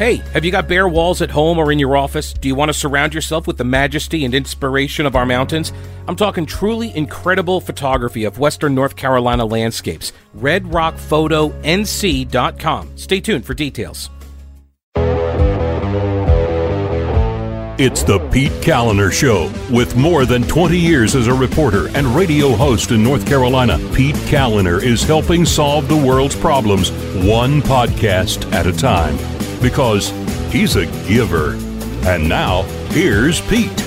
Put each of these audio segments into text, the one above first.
Hey, have you got bare walls at home or in your office? Do you want to surround yourself with the majesty and inspiration of our mountains? I'm talking truly incredible photography of Western North Carolina landscapes. RedRockPhotoNC.com. Stay tuned for details. It's the Pete Kaliner Show. With more than 20 years as a reporter and radio host in North Carolina, Pete Kaliner is helping solve the world's problems one podcast at a time because he's a giver. And now, here's Pete.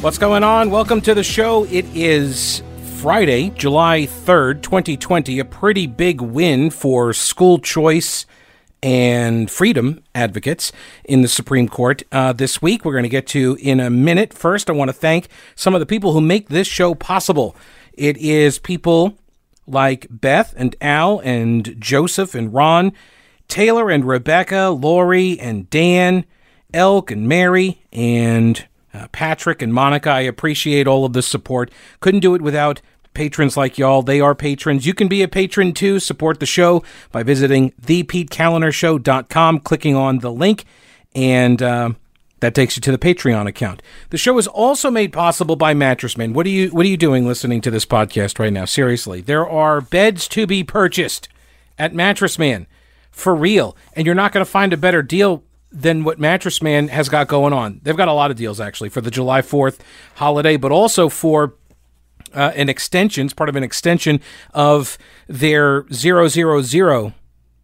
What's going on? Welcome to the show. It is Friday, July 3rd, 2020. A pretty big win for school choice and freedom advocates in the Supreme Court uh, this week. We're going to get to in a minute. First, I want to thank some of the people who make this show possible. It is people like Beth and Al and Joseph and Ron Taylor and Rebecca, Lori and Dan, Elk and Mary, and uh, Patrick and Monica. I appreciate all of the support. Couldn't do it without patrons like y'all. They are patrons. You can be a patron too. Support the show by visiting thepetekalinershow.com, clicking on the link, and uh, that takes you to the Patreon account. The show is also made possible by Mattress Man. What are you What are you doing listening to this podcast right now? Seriously, there are beds to be purchased at Mattress Man for real. And you're not going to find a better deal than what Mattress Man has got going on. They've got a lot of deals actually for the July 4th holiday, but also for uh, an extension, it's part of an extension of their 000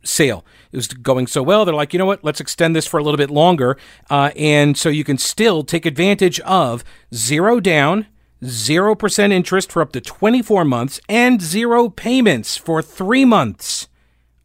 sale. It was going so well, they're like, you know what, let's extend this for a little bit longer. Uh, and so you can still take advantage of zero down, 0% interest for up to 24 months, and zero payments for three months.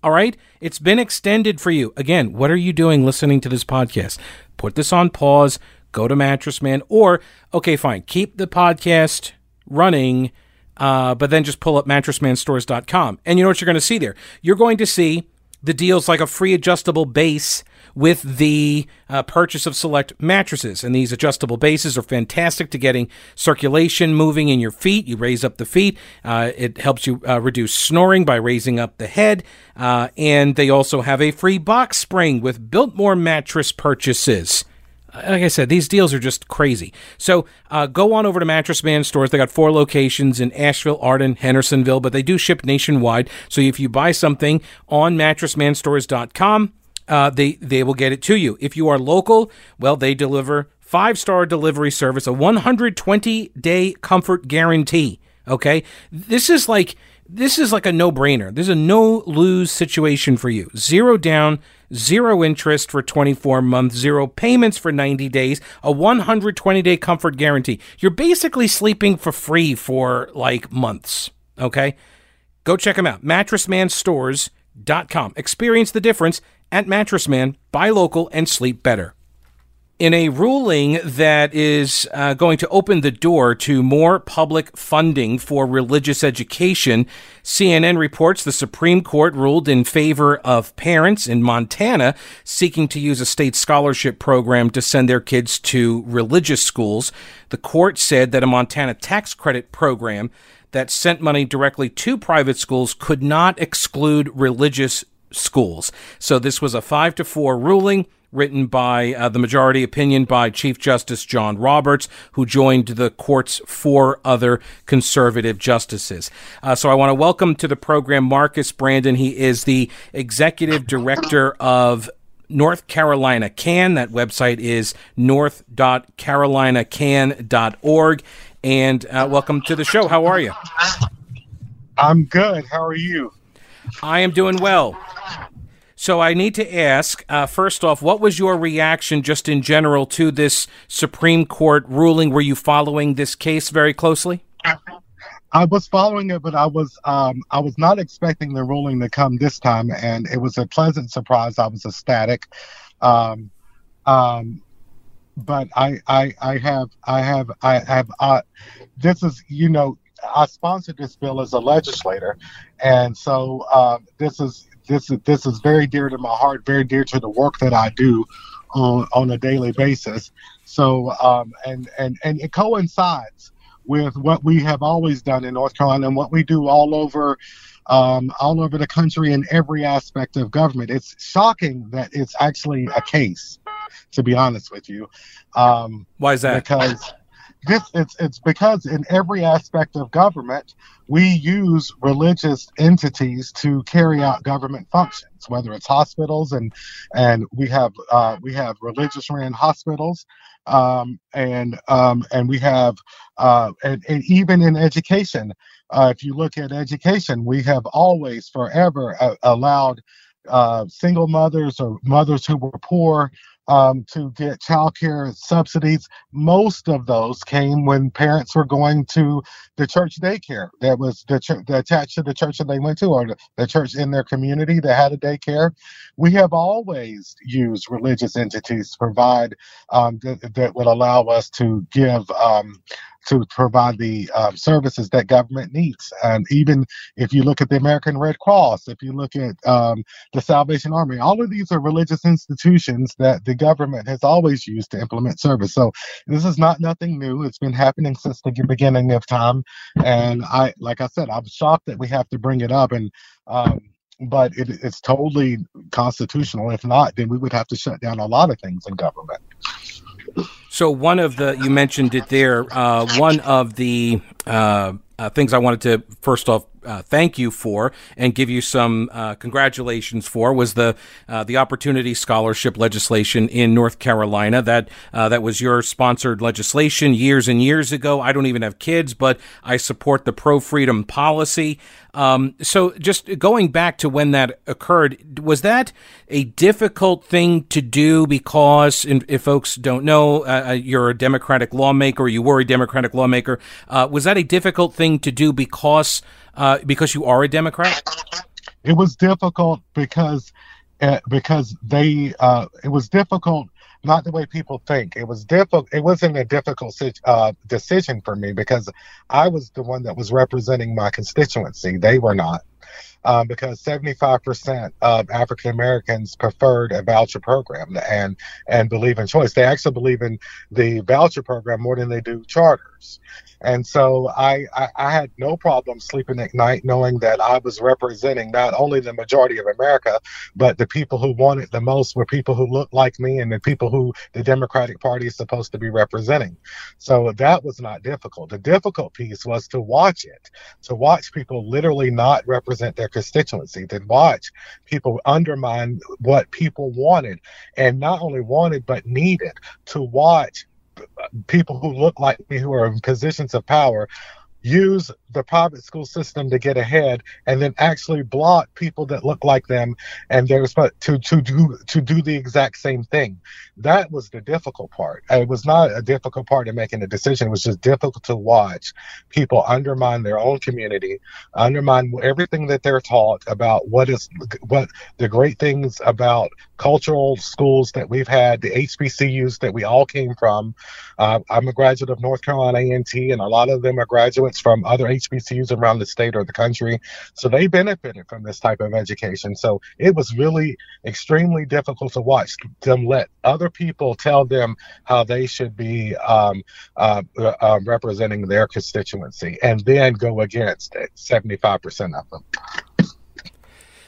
All right? It's been extended for you. Again, what are you doing listening to this podcast? Put this on pause, go to Mattress Man, or, okay, fine, keep the podcast running, uh, but then just pull up mattressmanstores.com. And you know what you're going to see there? You're going to see the deals like a free adjustable base with the uh, purchase of select mattresses. And these adjustable bases are fantastic to getting circulation moving in your feet. You raise up the feet, uh, it helps you uh, reduce snoring by raising up the head. Uh, and they also have a free box spring with Biltmore mattress purchases like I said, these deals are just crazy. So uh, go on over to Mattress Man stores. They got four locations in Asheville, Arden, Hendersonville, but they do ship nationwide. So if you buy something on mattressmanstores.com, uh, they they will get it to you. If you are local, well, they deliver five star delivery service, a 120 day comfort guarantee. Okay, this is like this is like a no brainer. There's a no lose situation for you. Zero down, zero interest for 24 months, zero payments for 90 days, a 120 day comfort guarantee. You're basically sleeping for free for like months. Okay, go check them out. MattressManStores.com. Experience the difference at Mattress Man, buy local, and sleep better. In a ruling that is uh, going to open the door to more public funding for religious education, CNN reports the Supreme Court ruled in favor of parents in Montana seeking to use a state scholarship program to send their kids to religious schools. The court said that a Montana tax credit program that sent money directly to private schools could not exclude religious schools. So this was a five to four ruling written by uh, the majority opinion by Chief Justice John Roberts, who joined the court's four other conservative justices. Uh, so I want to welcome to the program Marcus Brandon. He is the executive director of North Carolina Can. That website is north.carolinacan.org. And uh, welcome to the show. How are you? I'm good. How are you? I am doing well. So I need to ask uh, first off, what was your reaction just in general to this Supreme Court ruling? Were you following this case very closely? I was following it, but I was um, I was not expecting the ruling to come this time, and it was a pleasant surprise. I was ecstatic. Um, um, but I, I I have I have I have uh, this is you know I sponsored this bill as a legislator, and so um, this is this is this is very dear to my heart, very dear to the work that I do on on a daily basis. So um, and and and it coincides with what we have always done in North Carolina and what we do all over um, all over the country in every aspect of government. It's shocking that it's actually a case, to be honest with you. Um, Why is that? Because this it's it's because in every aspect of government we use religious entities to carry out government functions whether it's hospitals and and we have uh, we have religious ran hospitals um, and um, and we have uh, and, and even in education uh, if you look at education we have always forever allowed uh, single mothers or mothers who were poor um, to get child care subsidies. Most of those came when parents were going to the church daycare that was the, ch- attached to the church that they went to or the, the church in their community that had a daycare. We have always used religious entities to provide um, th- that would allow us to give um, to provide the um, services that government needs. And even if you look at the American Red Cross, if you look at um, the Salvation Army, all of these are religious institutions that the government has always used to implement service. So this is not nothing new. It's been happening since the beginning of time. And I, like I said, I'm shocked that we have to bring it up. And um, but it, it's totally constitutional. If not, then we would have to shut down a lot of things in government. So one of the you mentioned it there. Uh, one of the uh, uh, things I wanted to first off uh, thank you for and give you some uh, congratulations for was the uh, the opportunity scholarship legislation in North Carolina that uh, that was your sponsored legislation years and years ago. I don't even have kids, but I support the pro freedom policy. Um, so just going back to when that occurred, was that a difficult thing to do? Because if folks don't know, uh, uh, you're a Democratic lawmaker, you were a Democratic lawmaker. was that a difficult thing to do because uh, because you are a Democrat? It was difficult because uh, because they uh, it was difficult not the way people think. It was difficult. It wasn't a difficult uh, decision for me because I was the one that was representing my constituency. They were not. Um, because 75% of African Americans preferred a voucher program and and believe in choice. They actually believe in the voucher program more than they do charters. And so I, I, I, had no problem sleeping at night knowing that I was representing not only the majority of America, but the people who wanted the most were people who looked like me and the people who the Democratic Party is supposed to be representing. So that was not difficult. The difficult piece was to watch it, to watch people literally not represent their constituency, to watch. People undermine what people wanted and not only wanted, but needed, to watch uh, people who look like me who are in positions of power use the private school system to get ahead and then actually block people that look like them and they're to to do to do the exact same thing. That was the difficult part. It was not a difficult part in making a decision. It was just difficult to watch people undermine their own community undermine everything that they're taught about what is what the great things about cultural schools that we've had the hbcus that we all came from. Uh, i'm a graduate of north carolina a&t and a lot of them are graduates from other HBCUs around the state or the country. So they benefited from this type of education. So it was really extremely difficult to watch them let other people tell them how they should be um, uh, uh, representing their constituency and then go against it, 75% of them.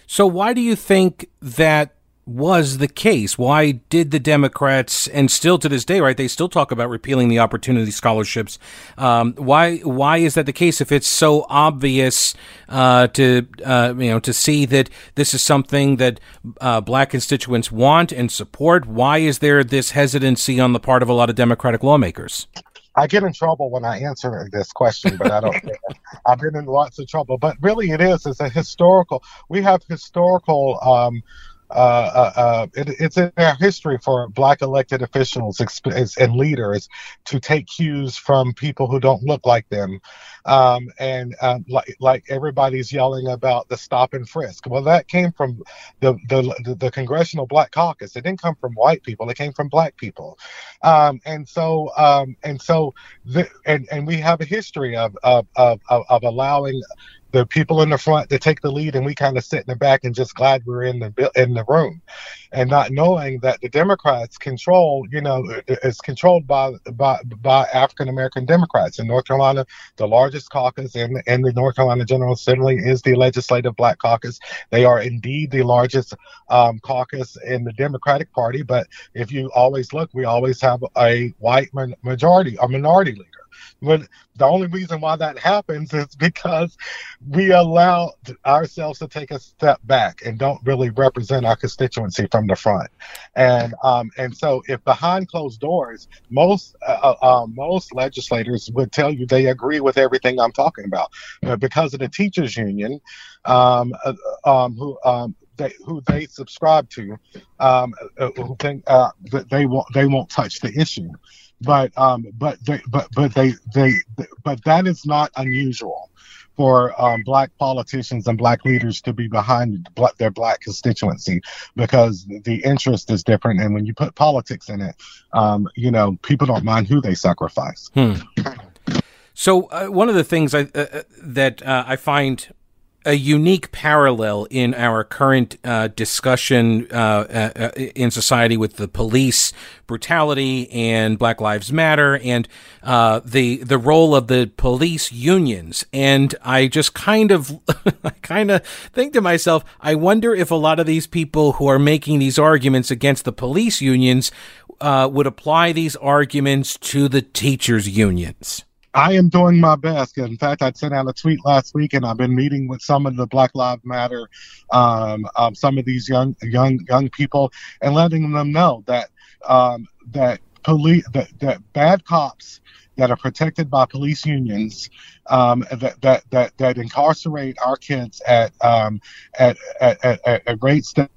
So, why do you think that was the case? Why did the Democrats, and still to this day, right? They still talk about repealing the opportunity scholarships. Um, why? Why is that the case? If it's so obvious uh, to uh, you know to see that this is something that uh, black constituents want and support, why is there this hesitancy on the part of a lot of Democratic lawmakers? I get in trouble when I answer this question, but I don't. I've been in lots of trouble, but really, it is. It's a historical. We have historical. Um, uh, uh, uh, it, it's in our history for black elected officials and leaders to take cues from people who don't look like them. Um, and um, like, like everybody's yelling about the stop and frisk. Well, that came from the, the, the Congressional Black Caucus. It didn't come from white people. It came from black people. Um, and so, um, and so, the, and, and we have a history of, of, of, of allowing the people in the front to take the lead, and we kind of sit in the back and just glad we're in the in the room, and not knowing that the Democrats control, you know, is controlled by by by African American Democrats in North Carolina. The largest caucus in, in the North Carolina General Assembly is the Legislative Black Caucus. They are indeed the largest um, caucus in the Democratic Party, but if you always look, we always have a white majority, a minority leader. But the only reason why that happens is because we allow ourselves to take a step back and don't really represent our constituency from the front. And um, and so, if behind closed doors, most uh, uh, um, most legislators would tell you they agree with everything I'm talking about, but because of the teachers union, um, uh, um, who um, they, who they subscribe to, um, uh, who think uh, that they won't they won't touch the issue but um, but they, but but they, they but that is not unusual for um, black politicians and black leaders to be behind their black constituency because the interest is different and when you put politics in it um, you know people don't mind who they sacrifice hmm. so uh, one of the things I, uh, uh that uh, I find a unique parallel in our current uh, discussion uh, uh, in society with the police brutality and Black Lives Matter and uh, the the role of the police unions. And I just kind of I kind of think to myself, I wonder if a lot of these people who are making these arguments against the police unions uh, would apply these arguments to the teachers unions. I am doing my best. In fact, I sent out a tweet last week, and I've been meeting with some of the Black Lives Matter, um, um, some of these young young young people, and letting them know that um, that police that, that bad cops that are protected by police unions um, that, that that that incarcerate our kids at um, at, at, at, at rates that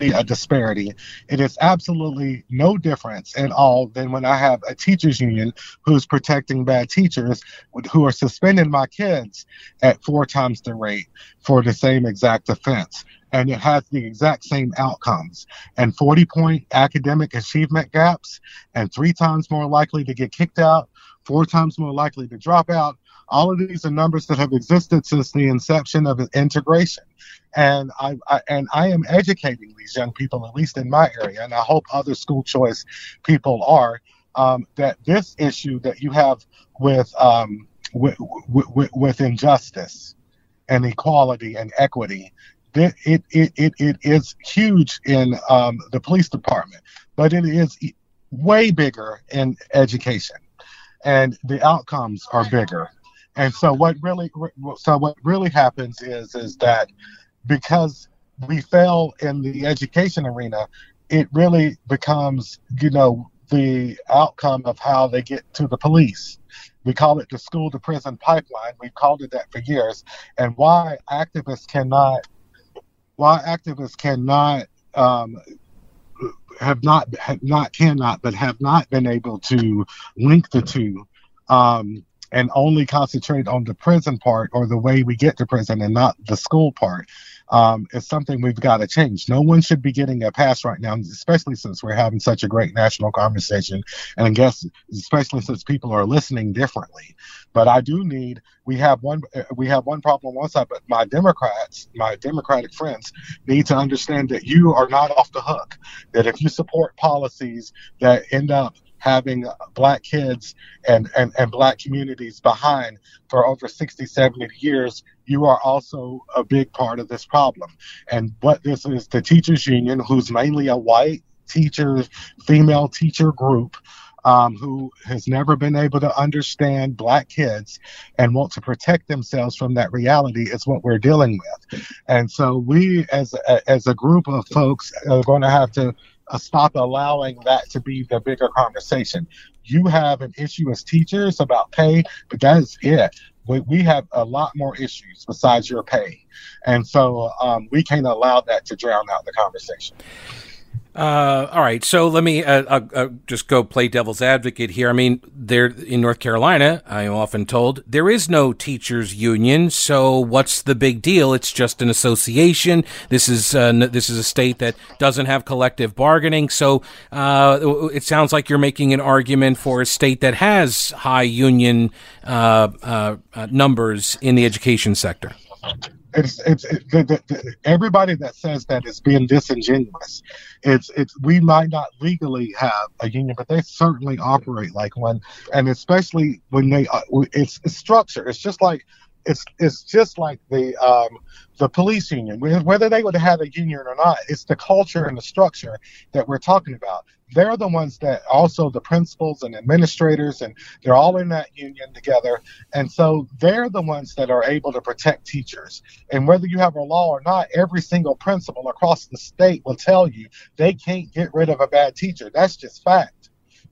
a disparity. It is absolutely no difference at all than when I have a teachers union who's protecting bad teachers who are suspending my kids at four times the rate for the same exact offense. And it has the exact same outcomes and 40 point academic achievement gaps, and three times more likely to get kicked out, four times more likely to drop out, all of these are numbers that have existed since the inception of integration. And I, I, and I am educating these young people, at least in my area, and I hope other school choice people are, um, that this issue that you have with, um, with, with, with injustice and equality and equity it, it, it, it, is huge in um, the police department, but it is way bigger in education, and the outcomes are bigger. And so what really so what really happens is is that because we fail in the education arena, it really becomes, you know, the outcome of how they get to the police. We call it the school to prison pipeline. We've called it that for years. And why activists cannot, why activists cannot, um, have not, have not, cannot, but have not been able to link the two um, and only concentrate on the prison part or the way we get to prison and not the school part um, is something we've got to change. No one should be getting a pass right now, especially since we're having such a great national conversation, and I guess especially since people are listening differently. But I do need. We have one. We have one problem on one side, but my Democrats, my Democratic friends, need to understand that you are not off the hook. That if you support policies that end up having black kids and, and, and black communities behind for over 60, 70 years, you are also a big part of this problem. And what this is the teachers union, who's mainly a white teacher, female teacher group, um, who has never been able to understand black kids and want to protect themselves from that reality is what we're dealing with. And so we, as a, as a group of folks, are going to have to uh, stop allowing that to be the bigger conversation. You have an issue as teachers about pay, but that is it. We, we have a lot more issues besides your pay. And so um, we can't allow that to drown out the conversation. Uh, all right, so let me uh, uh, uh, just go play devil's advocate here. I mean, there in North Carolina, I am often told there is no teachers union. So what's the big deal? It's just an association. This is uh, this is a state that doesn't have collective bargaining. So uh, it sounds like you're making an argument for a state that has high union numbers in the education sector. It's it's it, the, the, the, everybody that says that is being disingenuous. It's it's we might not legally have a union, but they certainly operate like one, and especially when they uh, it's, it's structure. It's just like it's it's just like the um, the police union. Whether they would have a union or not, it's the culture and the structure that we're talking about. They're the ones that also the principals and administrators, and they're all in that union together. And so they're the ones that are able to protect teachers. And whether you have a law or not, every single principal across the state will tell you they can't get rid of a bad teacher. That's just fact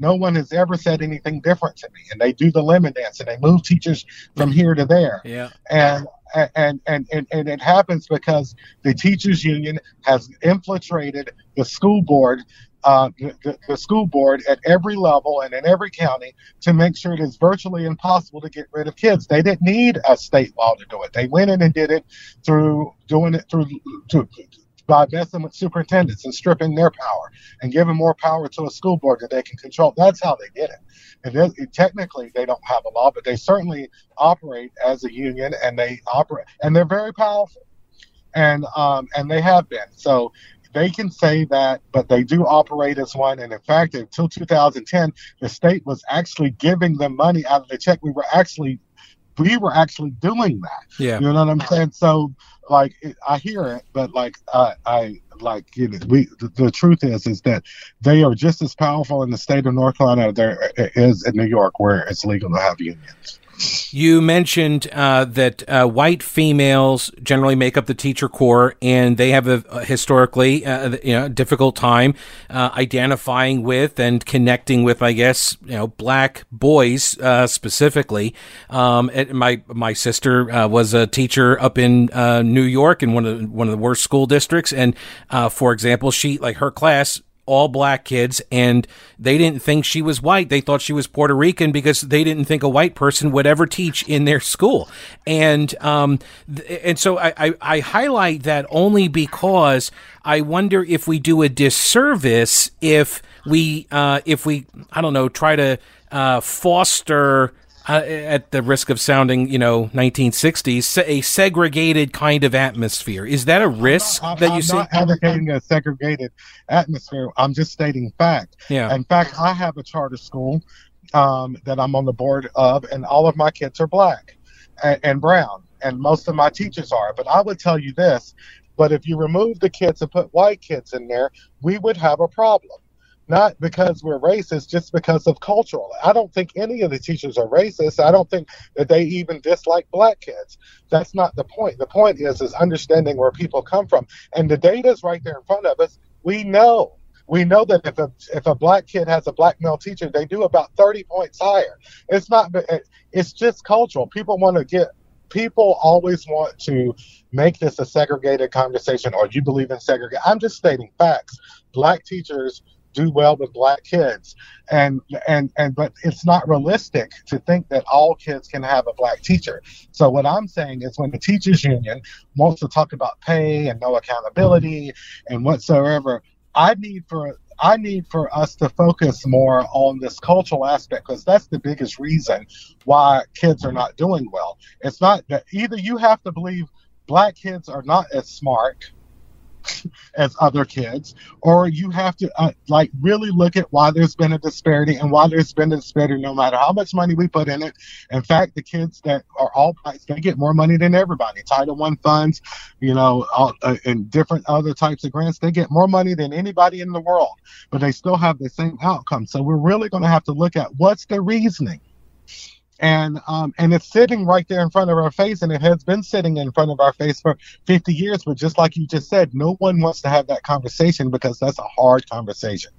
no one has ever said anything different to me. And they do the lemon dance and they move teachers from here to there. Yeah. And and, and, and, and it happens because the teachers union has infiltrated the school board uh, the, the, school board at every level and in every county to make sure it is virtually impossible to get rid of kids. They didn't need a state law to do it. They went in and did it through doing it through to, by messing with superintendents and stripping their power and giving more power to a school board that they can control. That's how they did it. And technically, they don't have a law, but they certainly operate as a union, and they operate, and they're very powerful, and um, and they have been. So they can say that, but they do operate as one. And in fact, until 2010, the state was actually giving them money out of the check. We were actually we were actually doing that. Yeah. You know what I'm saying? So like I hear it, but like I, I like you know, we the, the, truth is is that they are just as powerful in the state of North Carolina as there is in New York where it's legal to have unions. You mentioned uh, that uh, white females generally make up the teacher corps, and they have a, a historically uh, you know difficult time uh, identifying with and connecting with, I guess, you know, black boys uh, specifically. Um, my my sister uh, was a teacher up in New York in one of the, one of the worst school districts, and for example, she like her class all black kids and they didn't think she was white. They thought she was Puerto Rican because they didn't think a white person would ever teach in their school. And, um, th- and so I, I, I highlight that only because I wonder if we do a disservice if we, uh, if we, I don't know, try to, uh, foster, uh, at the risk of sounding, you know, 1960s, a segregated kind of atmosphere. Is that a risk I'm, that you I'm see? I'm not advocating a segregated atmosphere. I'm just stating fact. Yeah. In fact, I have a charter school um, that I'm on the board of, and all of my kids are black and, and brown, and most of my teachers are. But I would tell you this: but if you remove the kids and put white kids in there, we would have a problem not because we're racist, just because of cultural. I don't think any of the teachers are racist. I don't think that they even dislike black kids. That's not the point. The point is is understanding where people come from. And the data is right there in front of us. We know. We know that if a if a black kid has a black male teacher, they do about 30 points higher. It's not it's just cultural. People want to get people always want to make this a segregated conversation or do you believe in segregation. I'm just stating facts. Black teachers do well with black kids and and and but it's not realistic to think that all kids can have a black teacher so what i'm saying is when the teachers union wants to talk about pay and no accountability and whatsoever i need for I need for us to focus more on this cultural aspect because that's the biggest reason why kids are not doing well. It's not that either you have to believe black kids are not as smart as other kids, or you have to uh, like really look at why there's been a disparity and why there's been a disparity no matter how much money we put in it. In fact, the kids that are all whites, they get more money than everybody. Title One funds, you know, all, uh, and different other types of grants, they get more money than anybody in the world, but they still have the same outcome. So we're really going to have to look at what's the reasoning and um, and it's sitting right there in front of our face, and it has been sitting in front of our face for 50 years. But just like you just said, no one wants to have that conversation because that's a hard conversation.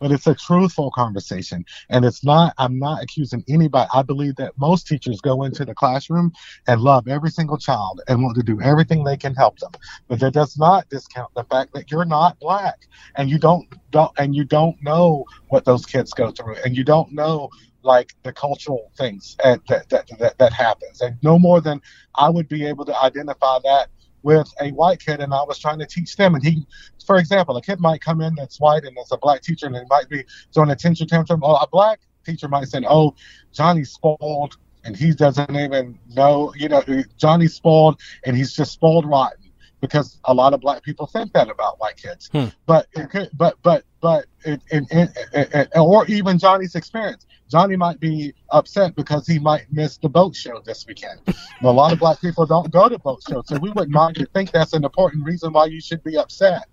But it's a truthful conversation, and it's not. I'm not accusing anybody. I believe that most teachers go into the classroom and love every single child and want to do everything they can help them. But that does not discount the fact that you're not black, and you don't don't and you don't know what those kids go through, and you don't know like the cultural things that, that, that, that happens. And no more than I would be able to identify that with a white kid and I was trying to teach them. And he, for example, a kid might come in that's white and it's a black teacher and it might be throwing a tantrum tantrum. Or a black teacher might say, oh, Johnny's spoiled and he doesn't even know. You know, Johnny's spoiled, and he's just spoiled rotten because a lot of black people think that about white kids. Hmm. But it could, but but but it, it, it, or even Johnny's experience. Johnny might be upset because he might miss the boat show this weekend. a lot of black people don't go to boat shows, so we wouldn't mind to think that's an important reason why you should be upset.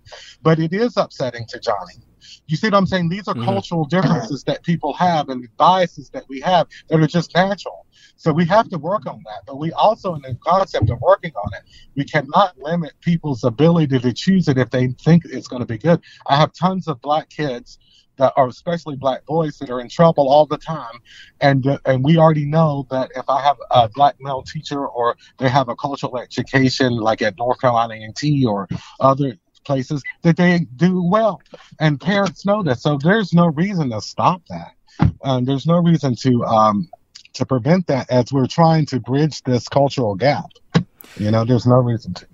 But it is upsetting to Johnny. You see what I'm saying? These are mm-hmm. cultural differences that people have and biases that we have that are just natural. So we have to work on that. But we also, in the concept of working on it, we cannot limit people's ability to choose it if they think it's going to be good. I have tons of black kids that are especially black boys that are in trouble all the time and and we already know that if i have a black male teacher or they have a cultural education like at north carolina a&t or other places that they do well and parents know that so there's no reason to stop that there's no reason to um to prevent that as we're trying to bridge this cultural gap. You know there's no reason to.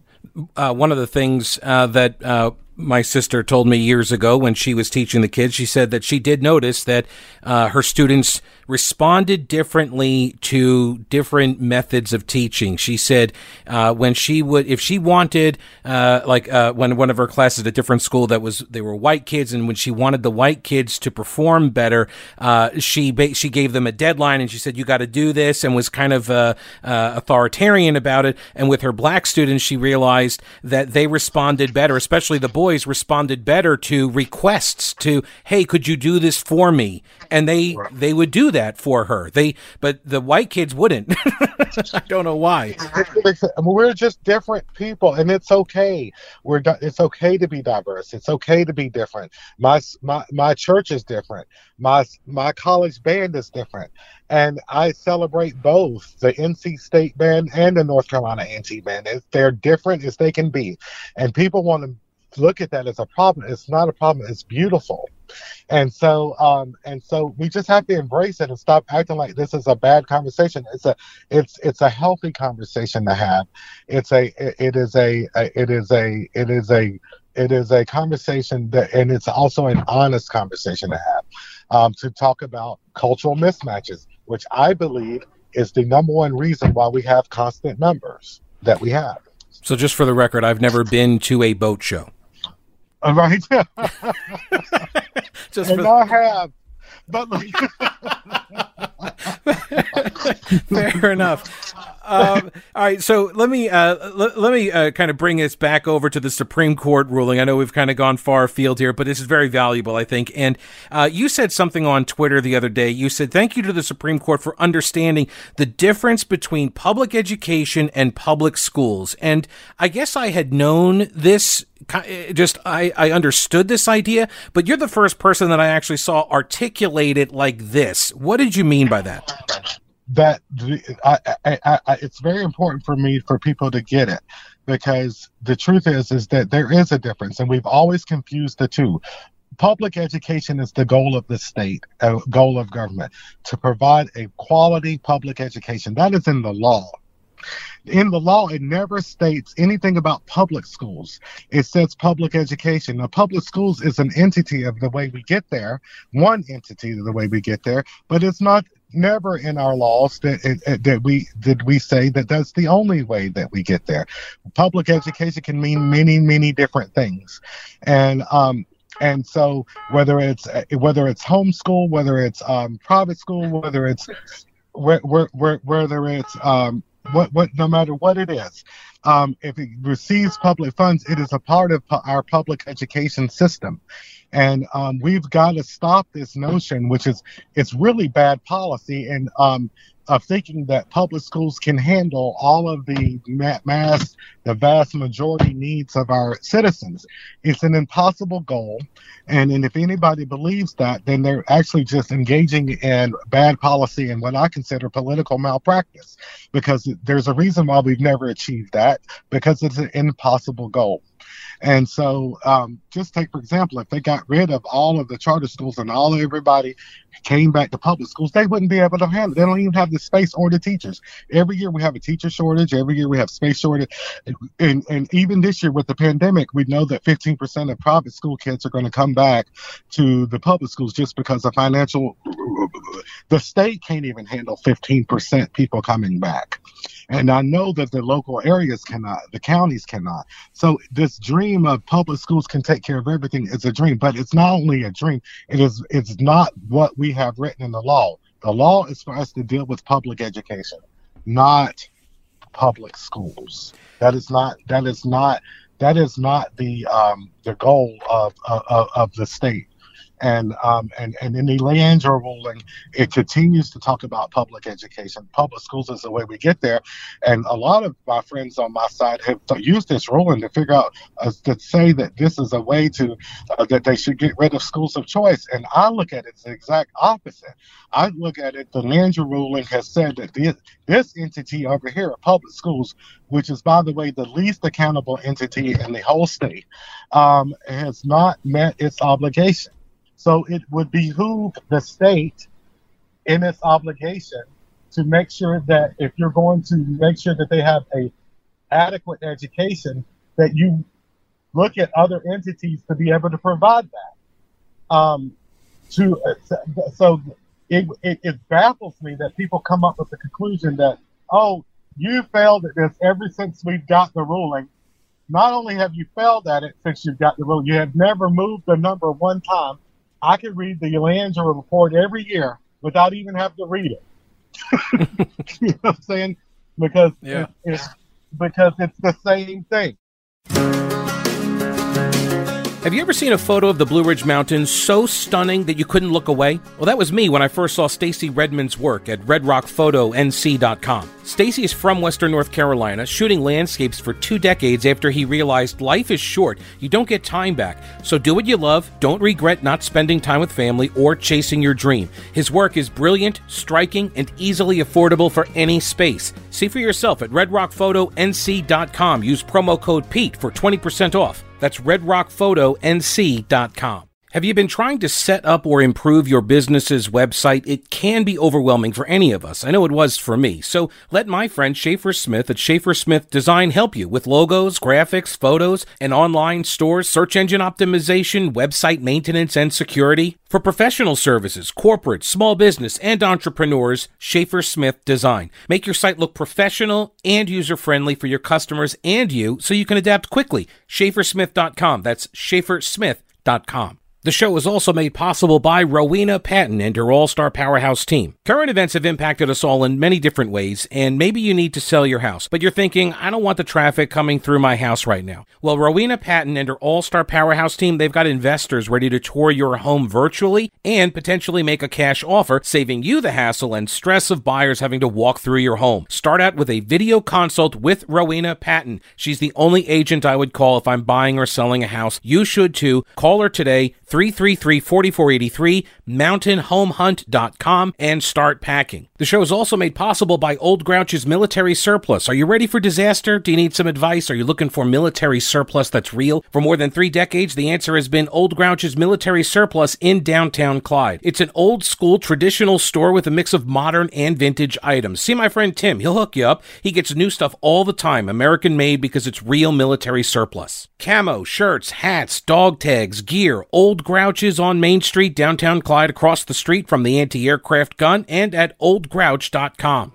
Uh, one of the things uh, that uh, my sister told me years ago when she was teaching the kids, she said that she did notice that uh, her students responded differently to different methods of teaching. She said uh, when she would, if she wanted, uh, like uh, when one of her classes at a different school that was they were white kids, and when she wanted the white kids to perform better, uh, she ba- she gave them a deadline, and she said you got to do this, and was kind of uh, uh, authoritarian about it. And with her black students, she realized that they responded better, especially the boys responded better to requests to, hey, could you do this for me? And they right. they would do that for her. They, but the white kids wouldn't. I don't know why. We're just different people, and it's okay. We're it's okay to be diverse. It's okay to be different. My my my church is different. My my college band is different, and I celebrate both the NC State band and the North Carolina A&T band. They're different as they can be, and people want to look at that as a problem. It's not a problem. It's beautiful. And so, um, and so we just have to embrace it and stop acting like this is a bad conversation. It's a, it's, it's a healthy conversation to have. It's a, it is a, it is a, it is a, it is a conversation that, and it's also an honest conversation to have, um, to talk about cultural mismatches, which I believe is the number one reason why we have constant numbers that we have. So, just for the record, I've never been to a boat show. Oh, right. Just and for... I have, but like... fair enough. Um, all right, so let me uh, l- let me uh, kind of bring us back over to the Supreme Court ruling. I know we've kind of gone far afield here, but this is very valuable, I think. And uh, you said something on Twitter the other day. You said, "Thank you to the Supreme Court for understanding the difference between public education and public schools." And I guess I had known this just I, I understood this idea, but you're the first person that I actually saw articulate it like this. What did you mean by that? That I, I, I, it's very important for me for people to get it because the truth is is that there is a difference, and we've always confused the two. Public education is the goal of the state, a goal of government, to provide a quality public education. That is in the law in the law, it never states anything about public schools. It says public education. Now, public schools is an entity of the way we get there, one entity of the way we get there, but it's not never in our laws that that we did we say that that's the only way that we get there. Public education can mean many many different things, and um, and so whether it's whether it's homeschool, whether it's um, private school, whether it's whether it's um, what what no matter what it is. Um, if it receives public funds it is a part of pu- our public education system. And um, we've got to stop this notion which is it's really bad policy. And um, of thinking that public schools can handle all of the mass, the vast majority needs of our citizens. It's an impossible goal. And, and if anybody believes that, then they're actually just engaging in bad policy and what I consider political malpractice because there's a reason why we've never achieved that because it's an impossible goal. And so, um, just take for example, if they got rid of all of the charter schools and all everybody came back to public schools, they wouldn't be able to handle. They don't even have the space or the teachers. Every year we have a teacher shortage. Every year we have space shortage, and and even this year with the pandemic, we know that 15% of private school kids are going to come back to the public schools just because of financial the state can't even handle 15% people coming back. And I know that the local areas cannot, the counties cannot. So this dream of public schools can take care of everything is a dream, but it's not only a dream, it is it's not what we have written in the law. The law is for us to deal with public education, not public schools. That is not that is not that is not the um, the goal of, of of the state. And um, and and in the Leandro ruling, it continues to talk about public education. Public schools is the way we get there. And a lot of my friends on my side have used this ruling to figure out uh, to say that this is a way to uh, that they should get rid of schools of choice. And I look at it the exact opposite. I look at it. The Leandro ruling has said that this, this entity over here, public schools, which is by the way the least accountable entity in the whole state, um, has not met its obligation. So it would behoove the state in its obligation to make sure that if you're going to make sure that they have a adequate education, that you look at other entities to be able to provide that. Um, to so it, it, it baffles me that people come up with the conclusion that oh you failed at this ever since we've got the ruling. Not only have you failed at it since you've got the ruling, you have never moved the number one time I can read the Leandro report every year without even having to read it. you know what I'm saying? Because yeah. it, it's because it's the same thing. Have you ever seen a photo of the Blue Ridge Mountains so stunning that you couldn't look away? Well, that was me when I first saw Stacy Redmond's work at redrockphotonc.com. Stacy is from Western North Carolina, shooting landscapes for two decades after he realized life is short. You don't get time back. So do what you love. Don't regret not spending time with family or chasing your dream. His work is brilliant, striking, and easily affordable for any space. See for yourself at redrockphotonc.com. Use promo code PETE for 20% off. That's redrockphotonc.com. Have you been trying to set up or improve your business's website? It can be overwhelming for any of us. I know it was for me. So let my friend Schaefer Smith at Schaefer Smith Design help you with logos, graphics, photos, and online stores, search engine optimization, website maintenance, and security. For professional services, corporate, small business, and entrepreneurs, Schaefer Smith Design. Make your site look professional and user friendly for your customers and you so you can adapt quickly. SchaeferSmith.com. That's SchaeferSmith.com. The show is also made possible by Rowena Patton and her All Star Powerhouse team. Current events have impacted us all in many different ways, and maybe you need to sell your house, but you're thinking, I don't want the traffic coming through my house right now. Well, Rowena Patton and her All Star Powerhouse team, they've got investors ready to tour your home virtually and potentially make a cash offer, saving you the hassle and stress of buyers having to walk through your home. Start out with a video consult with Rowena Patton. She's the only agent I would call if I'm buying or selling a house. You should too. Call her today. 333 4483, mountainhomehunt.com, and start packing. The show is also made possible by Old Grouch's Military Surplus. Are you ready for disaster? Do you need some advice? Are you looking for military surplus that's real? For more than three decades, the answer has been Old Grouch's Military Surplus in downtown Clyde. It's an old school traditional store with a mix of modern and vintage items. See my friend Tim, he'll hook you up. He gets new stuff all the time, American made because it's real military surplus. Camo, shirts, hats, dog tags, gear, old Grouch's on Main Street, downtown Clyde, across the street from the anti aircraft gun, and at oldgrouch.com.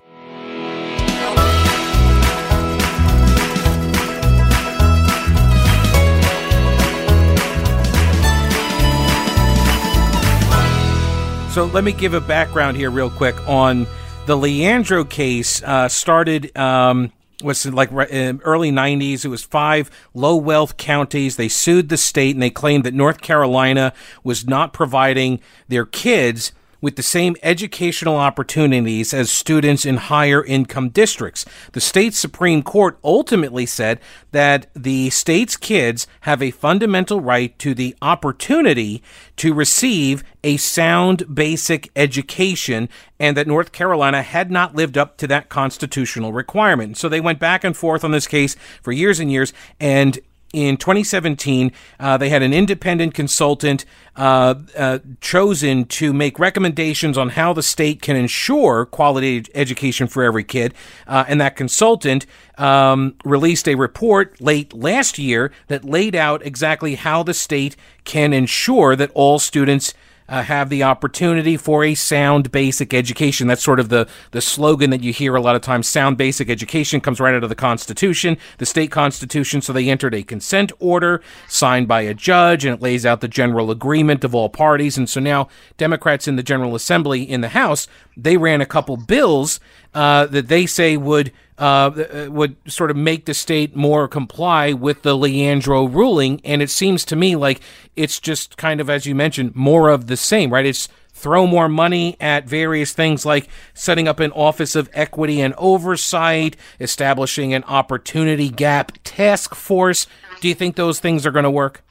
So let me give a background here, real quick, on the Leandro case. Uh, started um, was like early 90s. It was five low wealth counties. They sued the state and they claimed that North Carolina was not providing their kids with the same educational opportunities as students in higher income districts. The state Supreme Court ultimately said that the state's kids have a fundamental right to the opportunity to receive a sound basic education and that North Carolina had not lived up to that constitutional requirement. So they went back and forth on this case for years and years and in 2017, uh, they had an independent consultant uh, uh, chosen to make recommendations on how the state can ensure quality education for every kid. Uh, and that consultant um, released a report late last year that laid out exactly how the state can ensure that all students uh, have the opportunity for a sound basic education. That's sort of the, the slogan that you hear a lot of times. Sound basic education comes right out of the Constitution, the state constitution. So they entered a consent order signed by a judge, and it lays out the general agreement of all parties. And so now Democrats in the General Assembly in the House, they ran a couple bills uh, that they say would uh, uh, would sort of make the state more comply with the Leandro ruling. And it seems to me like it's just kind of, as you mentioned, more of the same, right? It's throw more money at various things like setting up an office of equity and oversight, establishing an opportunity gap task force. Do you think those things are going to work?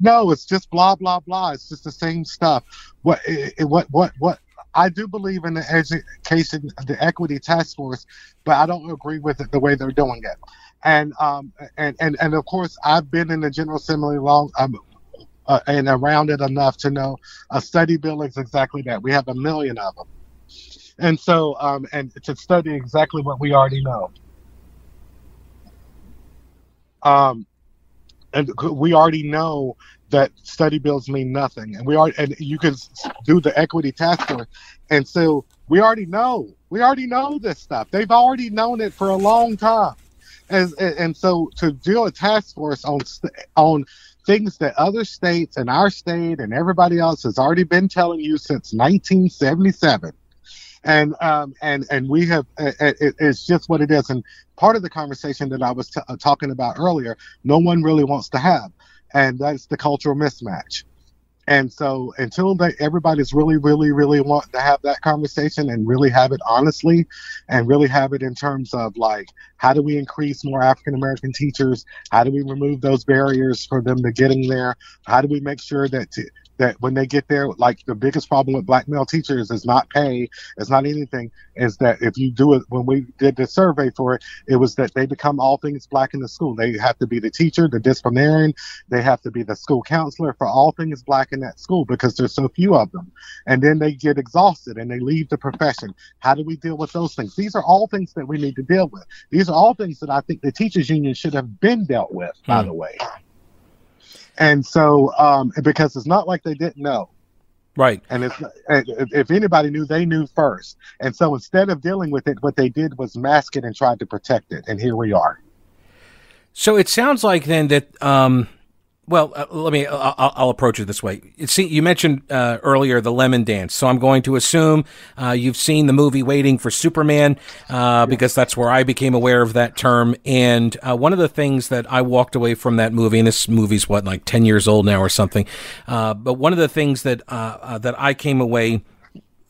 No, it's just blah blah blah. It's just the same stuff. What what what what I do believe in the education, the equity task force, but I don't agree with it the way they're doing it. And um and and and of course, I've been in the General Assembly long um, uh, and around it enough to know a study bill is exactly that. We have a million of them, and so um and to study exactly what we already know. Um, and we already know that study bills mean nothing, and we are, and you can do the equity task force, and so we already know, we already know this stuff. They've already known it for a long time, and and so to do a task force on on things that other states and our state and everybody else has already been telling you since 1977 and um, and and we have it, it's just what it is. And part of the conversation that i was t- uh, talking about earlier no one really wants to have and that's the cultural mismatch. And so until they, everybody's really, really, really wanting to have that conversation and really have it honestly and really have it in terms of like, how do we increase more African American teachers? How do we remove those barriers for them to getting there? How do we make sure that that when they get there, like the biggest problem with black male teachers is not pay, it's not anything, is that if you do it, when we did the survey for it, it was that they become all things black in the school. They have to be the teacher, the disciplinarian, they have to be the school counselor for all things black in that school because there's so few of them. And then they get exhausted and they leave the profession. How do we deal with those things? These are all things that we need to deal with. These are all things that I think the teachers union should have been dealt with, by hmm. the way. And so, um, because it's not like they didn't know. Right. And it's, if anybody knew, they knew first. And so instead of dealing with it, what they did was mask it and tried to protect it. And here we are. So it sounds like then that um, well, uh, let me. I'll, I'll, approach it this way. See, you mentioned uh, earlier the lemon dance, so I'm going to assume uh, you've seen the movie Waiting for Superman uh, because that's where I became aware of that term. And uh, one of the things that I walked away from that movie, and this movie's what like ten years old now or something, uh, but one of the things that that I came away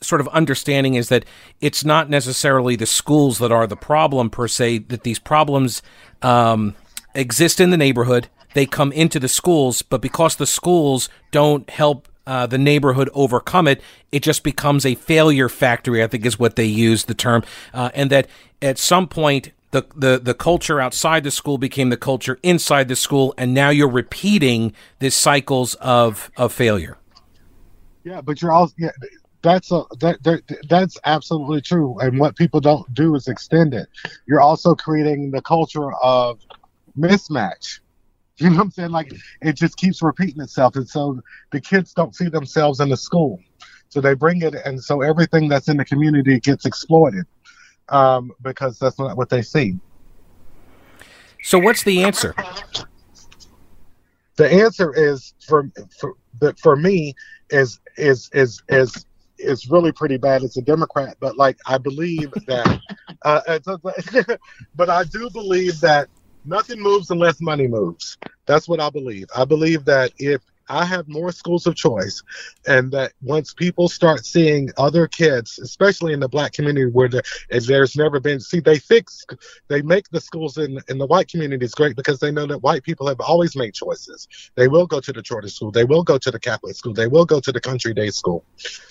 sort of understanding is that it's not necessarily the schools that are the problem per se. That these problems um, exist in the neighborhood they come into the schools, but because the schools don't help uh, the neighborhood overcome it, it just becomes a failure factory, I think is what they use the term. Uh, and that at some point, the, the, the culture outside the school became the culture inside the school, and now you're repeating these cycles of, of failure. Yeah, but you're also, yeah, that's a that, that, that's absolutely true. And what people don't do is extend it. You're also creating the culture of mismatch You know what I'm saying? Like it just keeps repeating itself, and so the kids don't see themselves in the school, so they bring it, and so everything that's in the community gets exploited um, because that's not what they see. So, what's the answer? The answer is for for for me is is is is is really pretty bad as a Democrat, but like I believe that, uh, but I do believe that nothing moves unless money moves. That's what I believe. I believe that if I have more schools of choice, and that once people start seeing other kids, especially in the black community where the, there's never been, see, they fix, they make the schools in, in the white communities great because they know that white people have always made choices. They will go to the charter school, they will go to the Catholic school, they will go to the country day school.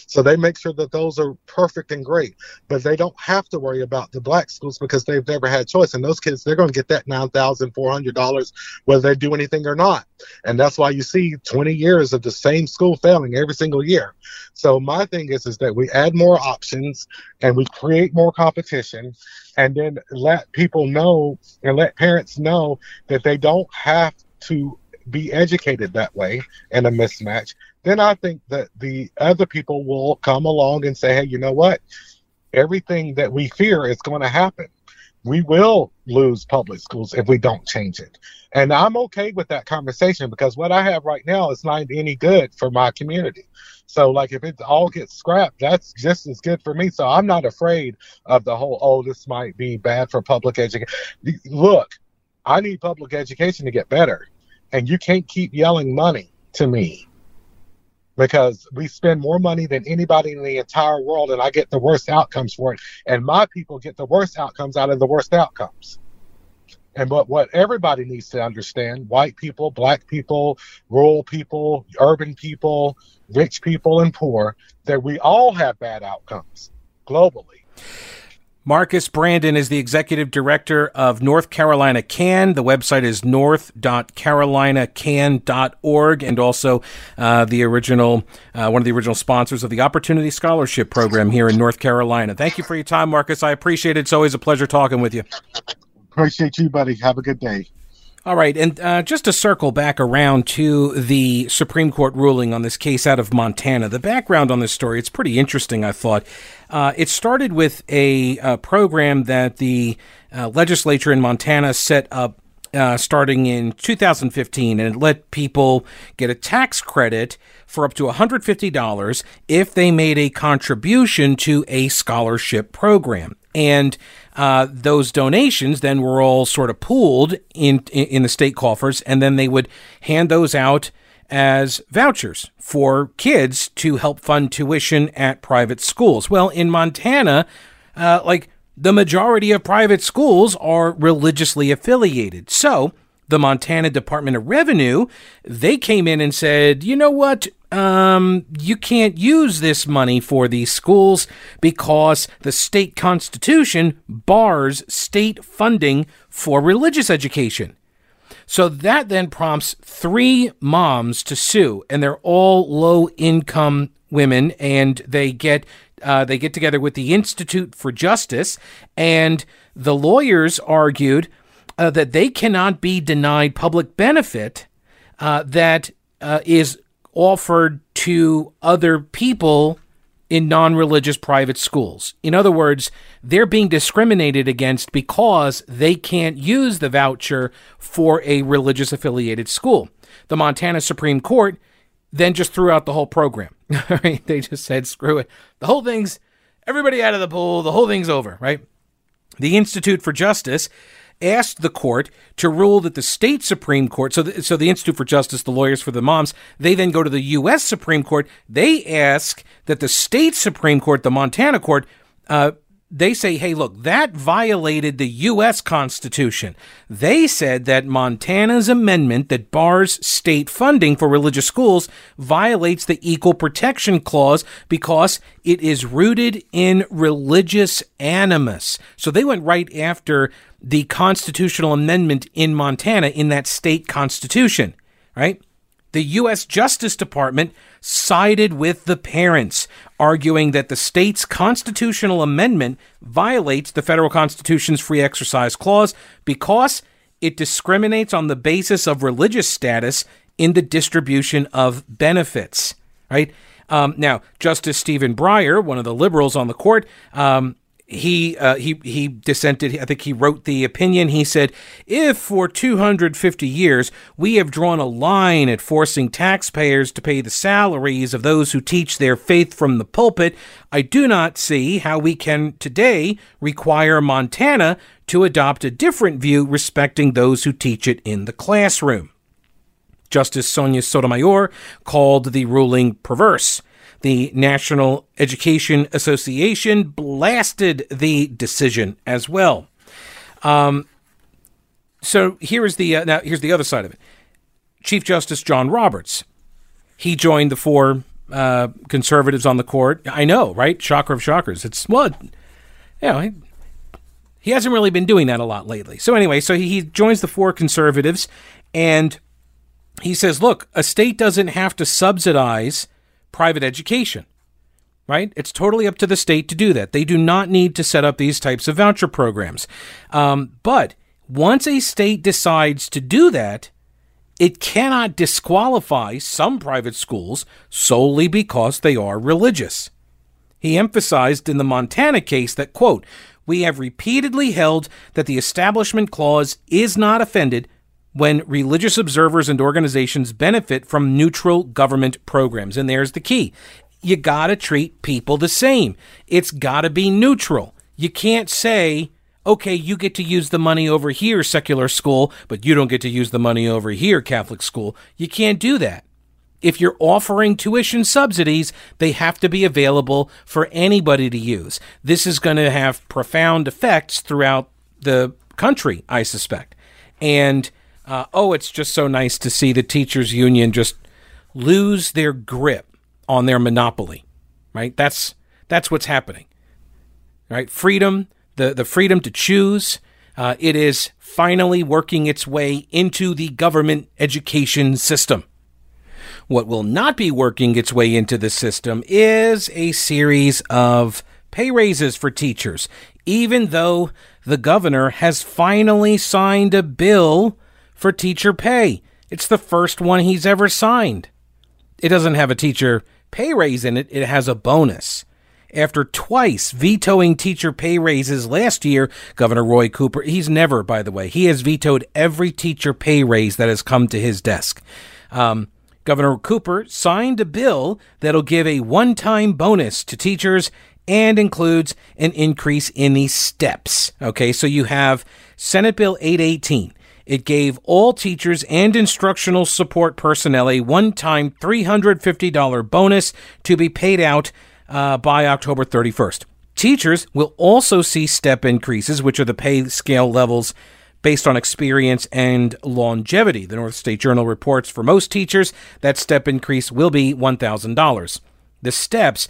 So they make sure that those are perfect and great, but they don't have to worry about the black schools because they've never had choice. And those kids, they're going to get that $9,400 whether they do anything or not. And that's why you see 20 years of the same school failing every single year. So my thing is, is that we add more options and we create more competition and then let people know and let parents know that they don't have to be educated that way in a mismatch then I think that the other people will come along and say, hey, you know what? Everything that we fear is going to happen. We will lose public schools if we don't change it. And I'm okay with that conversation because what I have right now is not any good for my community. So, like, if it all gets scrapped, that's just as good for me. So, I'm not afraid of the whole, oh, this might be bad for public education. Look, I need public education to get better. And you can't keep yelling money to me because we spend more money than anybody in the entire world, and I get the worst outcomes for it. And my people get the worst outcomes out of the worst outcomes. And but what everybody needs to understand white people, black people, rural people, urban people, rich people, and poor that we all have bad outcomes globally. Marcus Brandon is the executive director of North Carolina CAN. The website is north.carolinacan.org and also uh, the original, uh, one of the original sponsors of the Opportunity Scholarship Program here in North Carolina. Thank you for your time, Marcus. I appreciate it. It's always a pleasure talking with you. Appreciate you, buddy. Have a good day. All right, and uh, just to circle back around to the Supreme Court ruling on this case out of Montana, the background on this story, it's pretty interesting, I thought. Uh, it started with a, a program that the uh, legislature in Montana set up uh, starting in 2015, and it let people get a tax credit for up to $150 if they made a contribution to a scholarship program. And uh, those donations then were all sort of pooled in, in the state coffers, and then they would hand those out as vouchers for kids to help fund tuition at private schools. Well, in Montana, uh, like the majority of private schools are religiously affiliated. So the Montana Department of Revenue, they came in and said, you know what? Um, you can't use this money for these schools because the state constitution bars state funding for religious education. So that then prompts three moms to sue, and they're all low income women, and they get uh, they get together with the Institute for Justice, and the lawyers argued uh, that they cannot be denied public benefit uh, that uh, is offered to other people in non religious private schools. In other words, they're being discriminated against because they can't use the voucher for a religious affiliated school. The Montana Supreme Court then just threw out the whole program. they just said, screw it. The whole thing's everybody out of the pool. The whole thing's over, right? The Institute for Justice asked the court to rule that the state Supreme Court, so the, so the Institute for Justice, the lawyers for the moms, they then go to the U.S. Supreme Court. They ask that the state Supreme Court, the Montana court, uh, they say, hey, look, that violated the U.S. Constitution. They said that Montana's amendment that bars state funding for religious schools violates the Equal Protection Clause because it is rooted in religious animus. So they went right after the constitutional amendment in Montana in that state constitution, right? The U.S. Justice Department sided with the parents, arguing that the state's constitutional amendment violates the federal Constitution's free exercise clause because it discriminates on the basis of religious status in the distribution of benefits. Right um, now, Justice Stephen Breyer, one of the liberals on the court, um, he uh, he he dissented. I think he wrote the opinion. He said, "If for 250 years we have drawn a line at forcing taxpayers to pay the salaries of those who teach their faith from the pulpit, I do not see how we can today require Montana to adopt a different view respecting those who teach it in the classroom." Justice Sonia Sotomayor called the ruling perverse. The National Education Association blasted the decision as well. Um, so here's the uh, now here's the other side of it. Chief Justice John Roberts, he joined the four uh, conservatives on the court. I know, right? Shocker of shockers. It's well, you know, he, he hasn't really been doing that a lot lately. So anyway, so he, he joins the four conservatives, and he says, "Look, a state doesn't have to subsidize." Private education, right? It's totally up to the state to do that. They do not need to set up these types of voucher programs. Um, but once a state decides to do that, it cannot disqualify some private schools solely because they are religious. He emphasized in the Montana case that, quote, we have repeatedly held that the Establishment Clause is not offended when religious observers and organizations benefit from neutral government programs. And there's the key you got to treat people the same, it's got to be neutral. You can't say, okay, you get to use the money over here, secular school, but you don't get to use the money over here, Catholic school. You can't do that. If you're offering tuition subsidies, they have to be available for anybody to use. This is going to have profound effects throughout the country, I suspect. And uh, oh, it's just so nice to see the teachers union just lose their grip on their monopoly. Right? That's that's what's happening. Right? Freedom, the the freedom to choose. Uh, it is finally working its way into the government education system. What will not be working its way into the system is a series of pay raises for teachers, even though the governor has finally signed a bill for teacher pay. It's the first one he's ever signed. It doesn't have a teacher pay raise in it, it has a bonus. After twice vetoing teacher pay raises last year, Governor Roy Cooper, he's never, by the way, he has vetoed every teacher pay raise that has come to his desk. Um, Governor Cooper signed a bill that'll give a one time bonus to teachers and includes an increase in the steps. Okay, so you have Senate Bill 818. It gave all teachers and instructional support personnel a one time $350 bonus to be paid out uh, by October 31st. Teachers will also see step increases, which are the pay scale levels based on experience and longevity. The North State Journal reports for most teachers that step increase will be $1,000. The steps,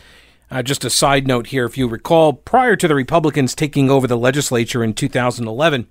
uh, just a side note here, if you recall, prior to the Republicans taking over the legislature in 2011,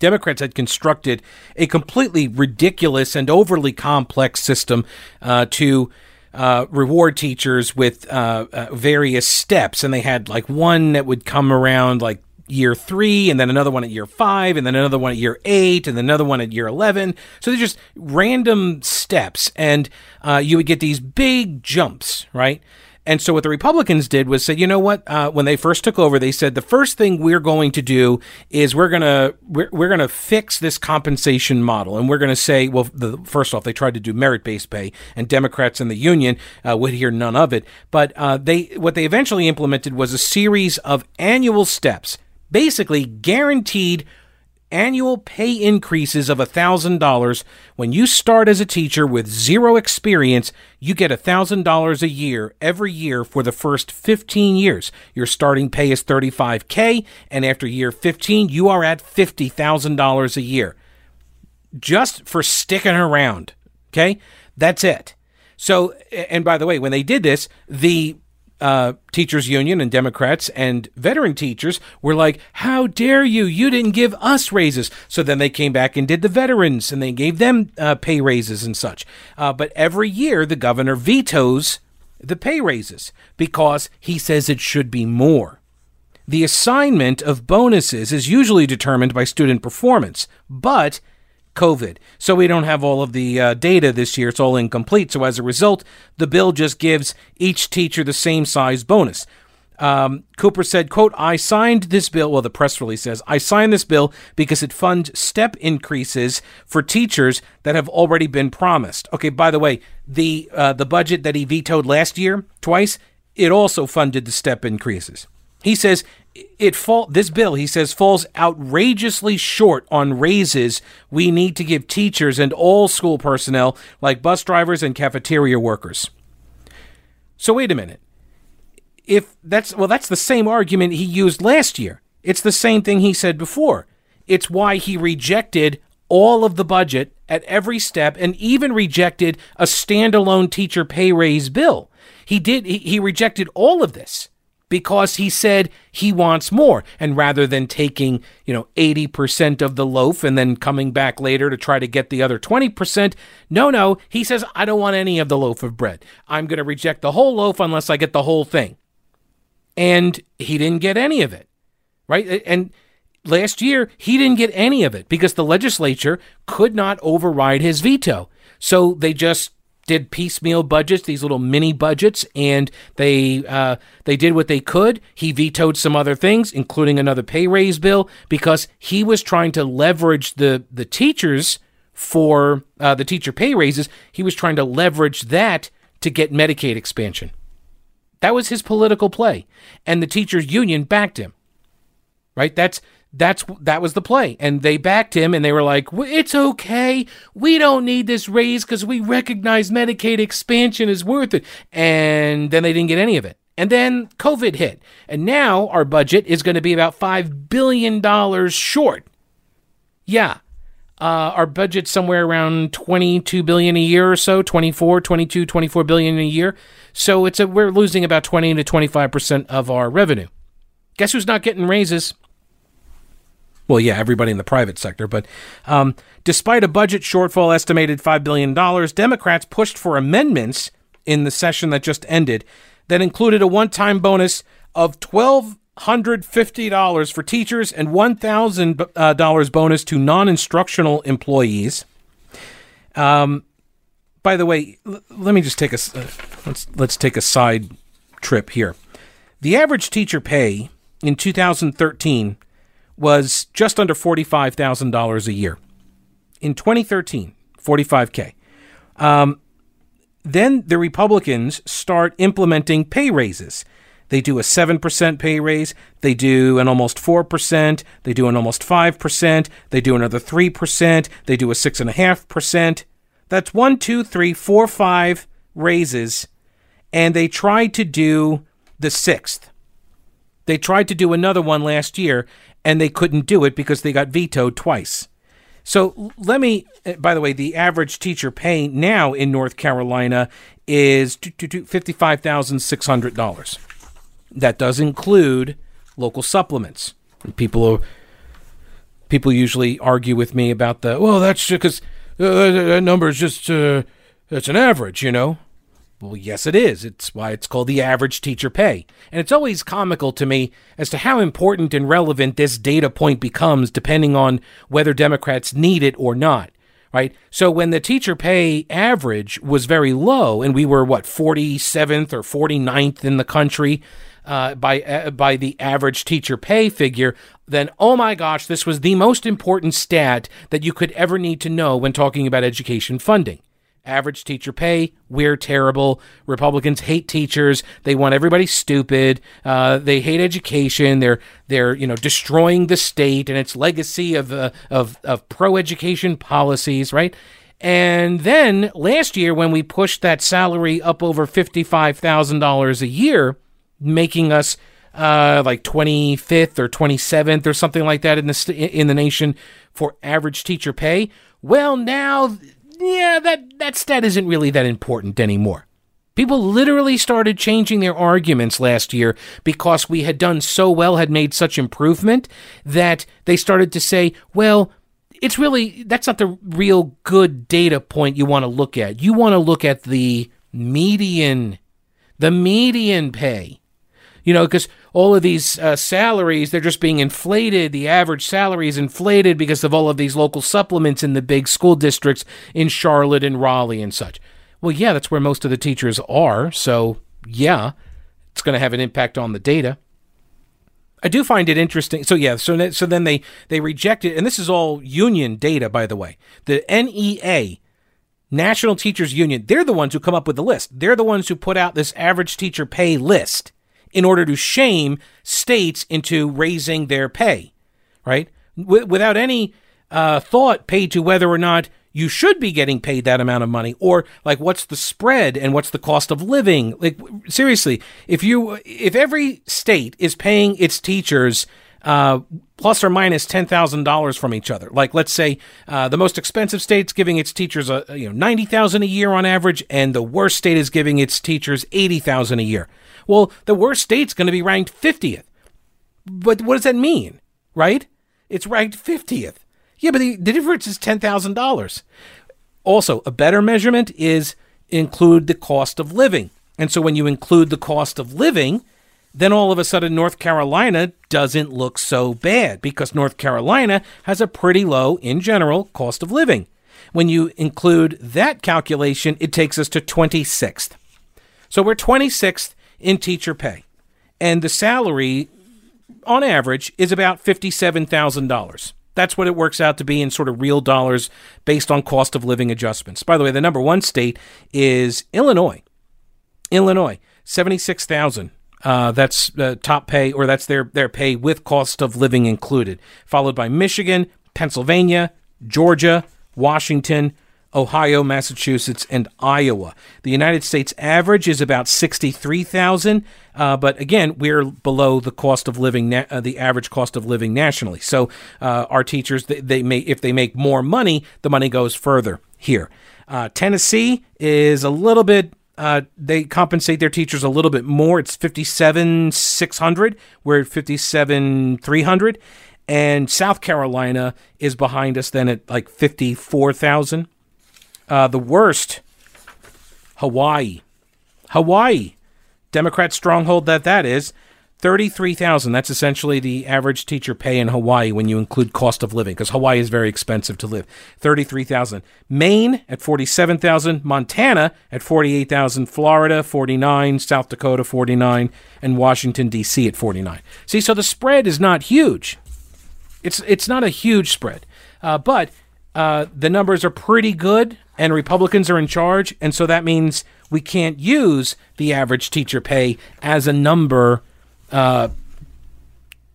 Democrats had constructed a completely ridiculous and overly complex system uh, to uh, reward teachers with uh, uh various steps, and they had like one that would come around like year three, and then another one at year five, and then another one at year eight, and another one at year 11. So they're just random steps, and uh, you would get these big jumps, right? And so what the Republicans did was say, you know what? Uh, when they first took over, they said the first thing we're going to do is we're gonna we're, we're gonna fix this compensation model, and we're gonna say, well, the, first off, they tried to do merit based pay, and Democrats in the union uh, would hear none of it. But uh, they what they eventually implemented was a series of annual steps basically guaranteed annual pay increases of $1,000. When you start as a teacher with zero experience, you get $1,000 a year every year for the first 15 years. Your starting pay is 35K, and after year 15, you are at $50,000 a year. Just for sticking around. Okay? That's it. So, and by the way, when they did this, the uh, teachers union and Democrats and veteran teachers were like, "How dare you? You didn't give us raises." So then they came back and did the veterans, and they gave them uh, pay raises and such. Uh, but every year, the governor vetoes the pay raises because he says it should be more. The assignment of bonuses is usually determined by student performance, but COVID. So we don't have all of the uh, data this year. It's all incomplete. So as a result, the bill just gives each teacher the same size bonus. Um, Cooper said, quote, I signed this bill. Well, the press release says, I signed this bill because it funds step increases for teachers that have already been promised. Okay, by the way, the, uh, the budget that he vetoed last year twice, it also funded the step increases. He says it fall this bill he says falls outrageously short on raises we need to give teachers and all school personnel like bus drivers and cafeteria workers. So wait a minute. If that's well that's the same argument he used last year. It's the same thing he said before. It's why he rejected all of the budget at every step and even rejected a standalone teacher pay raise bill. He did he, he rejected all of this because he said he wants more. And rather than taking, you know, 80% of the loaf and then coming back later to try to get the other 20%, no, no, he says, I don't want any of the loaf of bread. I'm going to reject the whole loaf unless I get the whole thing. And he didn't get any of it, right? And last year, he didn't get any of it because the legislature could not override his veto. So they just did piecemeal budgets, these little mini budgets, and they uh, they did what they could. He vetoed some other things, including another pay raise bill, because he was trying to leverage the the teachers for uh, the teacher pay raises. He was trying to leverage that to get Medicaid expansion. That was his political play, and the teachers union backed him. Right? That's that's that was the play. And they backed him and they were like it's okay. We don't need this raise because we recognize medicaid expansion is worth it. And then they didn't get any of it. And then covid hit. And now our budget is going to be about $5 billion short. Yeah. Uh, our budget's somewhere around 22 billion a year or so 24 22 24 billion a year. So it's a we're losing about 20 to 25 percent of our revenue. Guess who's not getting raises well, yeah, everybody in the private sector. But um, despite a budget shortfall estimated $5 billion, Democrats pushed for amendments in the session that just ended that included a one time bonus of $1,250 for teachers and $1,000 uh, bonus to non instructional employees. Um, by the way, l- let me just take a uh, let's let's take a side trip here. The average teacher pay in 2013 was just under $45,000 a year. In 2013, 45K. Um, then the Republicans start implementing pay raises. They do a 7% pay raise. They do an almost 4%. They do an almost 5%. They do another 3%. They do a 6.5%. That's one, two, three, four, five raises. And they try to do the sixth. They tried to do another one last year, and they couldn't do it because they got vetoed twice. So let me, uh, by the way, the average teacher pay now in North Carolina is $55,600. That does include local supplements. People are, people usually argue with me about the, well, that's because uh, that number is just, uh, it's an average, you know? Well, yes, it is. It's why it's called the average teacher pay. And it's always comical to me as to how important and relevant this data point becomes depending on whether Democrats need it or not. Right? So when the teacher pay average was very low, and we were, what, 47th or 49th in the country uh, by, uh, by the average teacher pay figure, then oh my gosh, this was the most important stat that you could ever need to know when talking about education funding average teacher pay. We're terrible. Republicans hate teachers. They want everybody stupid. Uh, they hate education. They're they're you know destroying the state and its legacy of uh, of of pro education policies, right? And then last year, when we pushed that salary up over fifty five thousand dollars a year, making us uh, like 25th or 27th or something like that in the st- in the nation for average teacher pay. Well, now yeah, that, that stat isn't really that important anymore. People literally started changing their arguments last year because we had done so well, had made such improvement, that they started to say, well, it's really, that's not the real good data point you want to look at. You want to look at the median, the median pay. You know, because all of these uh, salaries, they're just being inflated. The average salary is inflated because of all of these local supplements in the big school districts in Charlotte and Raleigh and such. Well, yeah, that's where most of the teachers are. So, yeah, it's going to have an impact on the data. I do find it interesting. So yeah, so so then they they reject it, and this is all union data, by the way. The NEA, National Teachers Union, they're the ones who come up with the list. They're the ones who put out this average teacher pay list in order to shame states into raising their pay, right? W- without any uh, thought paid to whether or not you should be getting paid that amount of money or like what's the spread and what's the cost of living like seriously if you if every state is paying its teachers uh, plus or minus ten thousand dollars from each other. Like let's say uh, the most expensive state's giving its teachers a you know ninety thousand a year on average, and the worst state is giving its teachers eighty thousand a year. Well, the worst state's going to be ranked 50th. But what does that mean, right? It's ranked 50th. Yeah, but the, the difference is $10,000. Also, a better measurement is include the cost of living. And so when you include the cost of living, then all of a sudden North Carolina doesn't look so bad because North Carolina has a pretty low, in general, cost of living. When you include that calculation, it takes us to 26th. So we're 26th in teacher pay. And the salary, on average, is about $57,000. That's what it works out to be in sort of real dollars based on cost of living adjustments. By the way, the number one state is Illinois. Illinois, 76,000. Uh, that's uh, top pay, or that's their, their pay with cost of living included, followed by Michigan, Pennsylvania, Georgia, Washington, Ohio, Massachusetts, and Iowa. The United States average is about 63,000, uh, but again, we're below the cost of living, na- uh, the average cost of living nationally. So uh, our teachers, they, they, may, if they make more money, the money goes further here. Uh, Tennessee is a little bit. Uh, they compensate their teachers a little bit more. It's fifty-seven six hundred. We're at fifty-seven three hundred, and South Carolina is behind us then at like fifty-four thousand. Uh, the worst, Hawaii. Hawaii. Democrat stronghold that that is. 33,000. That's essentially the average teacher pay in Hawaii when you include cost of living because Hawaii is very expensive to live. 33,000. Maine at 47,000, Montana at 48,000, Florida 49, South Dakota 49, and Washington D.C. at 49. See, so the spread is not huge. It's it's not a huge spread. Uh, but uh, the numbers are pretty good and Republicans are in charge, and so that means we can't use the average teacher pay as a number uh,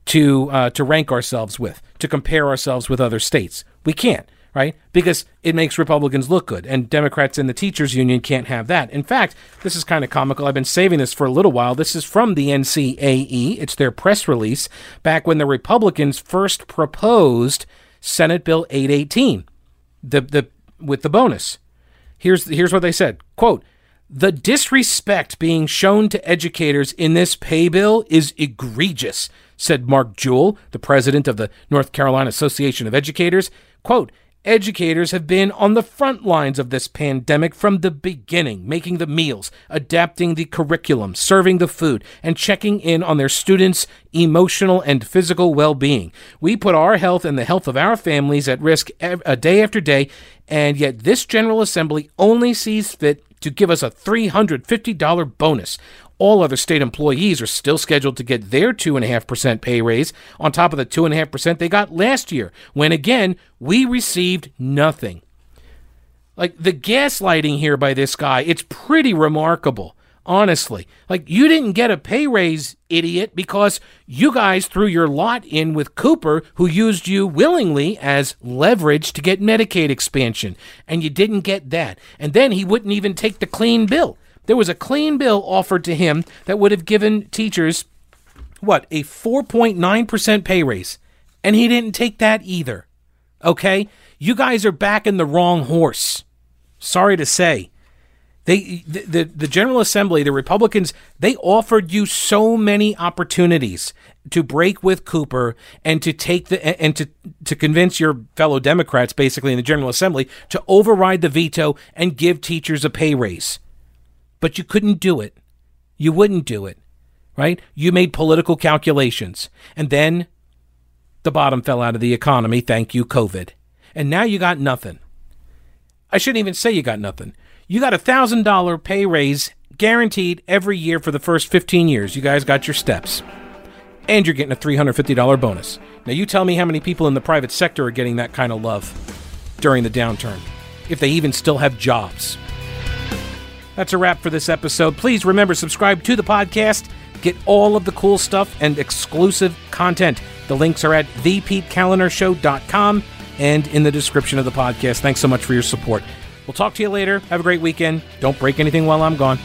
to uh, to rank ourselves with, to compare ourselves with other states. We can't, right? Because it makes Republicans look good, and Democrats in the teachers union can't have that. In fact, this is kind of comical. I've been saving this for a little while. This is from the NCAE. It's their press release back when the Republicans first proposed Senate Bill 818. The the with the bonus. Here's here's what they said. Quote, the disrespect being shown to educators in this pay bill is egregious, said Mark Jewell, the president of the North Carolina Association of Educators. Quote, Educators have been on the front lines of this pandemic from the beginning, making the meals, adapting the curriculum, serving the food, and checking in on their students' emotional and physical well being. We put our health and the health of our families at risk a uh, day after day, and yet this General Assembly only sees fit to give us a $350 bonus. All other state employees are still scheduled to get their 2.5% pay raise on top of the 2.5% they got last year, when again, we received nothing. Like the gaslighting here by this guy, it's pretty remarkable, honestly. Like you didn't get a pay raise, idiot, because you guys threw your lot in with Cooper, who used you willingly as leverage to get Medicaid expansion, and you didn't get that. And then he wouldn't even take the clean bill. There was a clean bill offered to him that would have given teachers, what, a 4.9% pay raise. And he didn't take that either. Okay? You guys are backing the wrong horse. Sorry to say. They, the, the, the General Assembly, the Republicans, they offered you so many opportunities to break with Cooper and to take the and to to convince your fellow Democrats, basically in the General Assembly, to override the veto and give teachers a pay raise but you couldn't do it. You wouldn't do it, right? You made political calculations. And then the bottom fell out of the economy. Thank you, COVID. And now you got nothing. I shouldn't even say you got nothing. You got a $1,000 pay raise guaranteed every year for the first 15 years. You guys got your steps. And you're getting a $350 bonus. Now, you tell me how many people in the private sector are getting that kind of love during the downturn, if they even still have jobs. That's a wrap for this episode. Please remember, subscribe to the podcast. Get all of the cool stuff and exclusive content. The links are at thepetekalinershow.com and in the description of the podcast. Thanks so much for your support. We'll talk to you later. Have a great weekend. Don't break anything while I'm gone.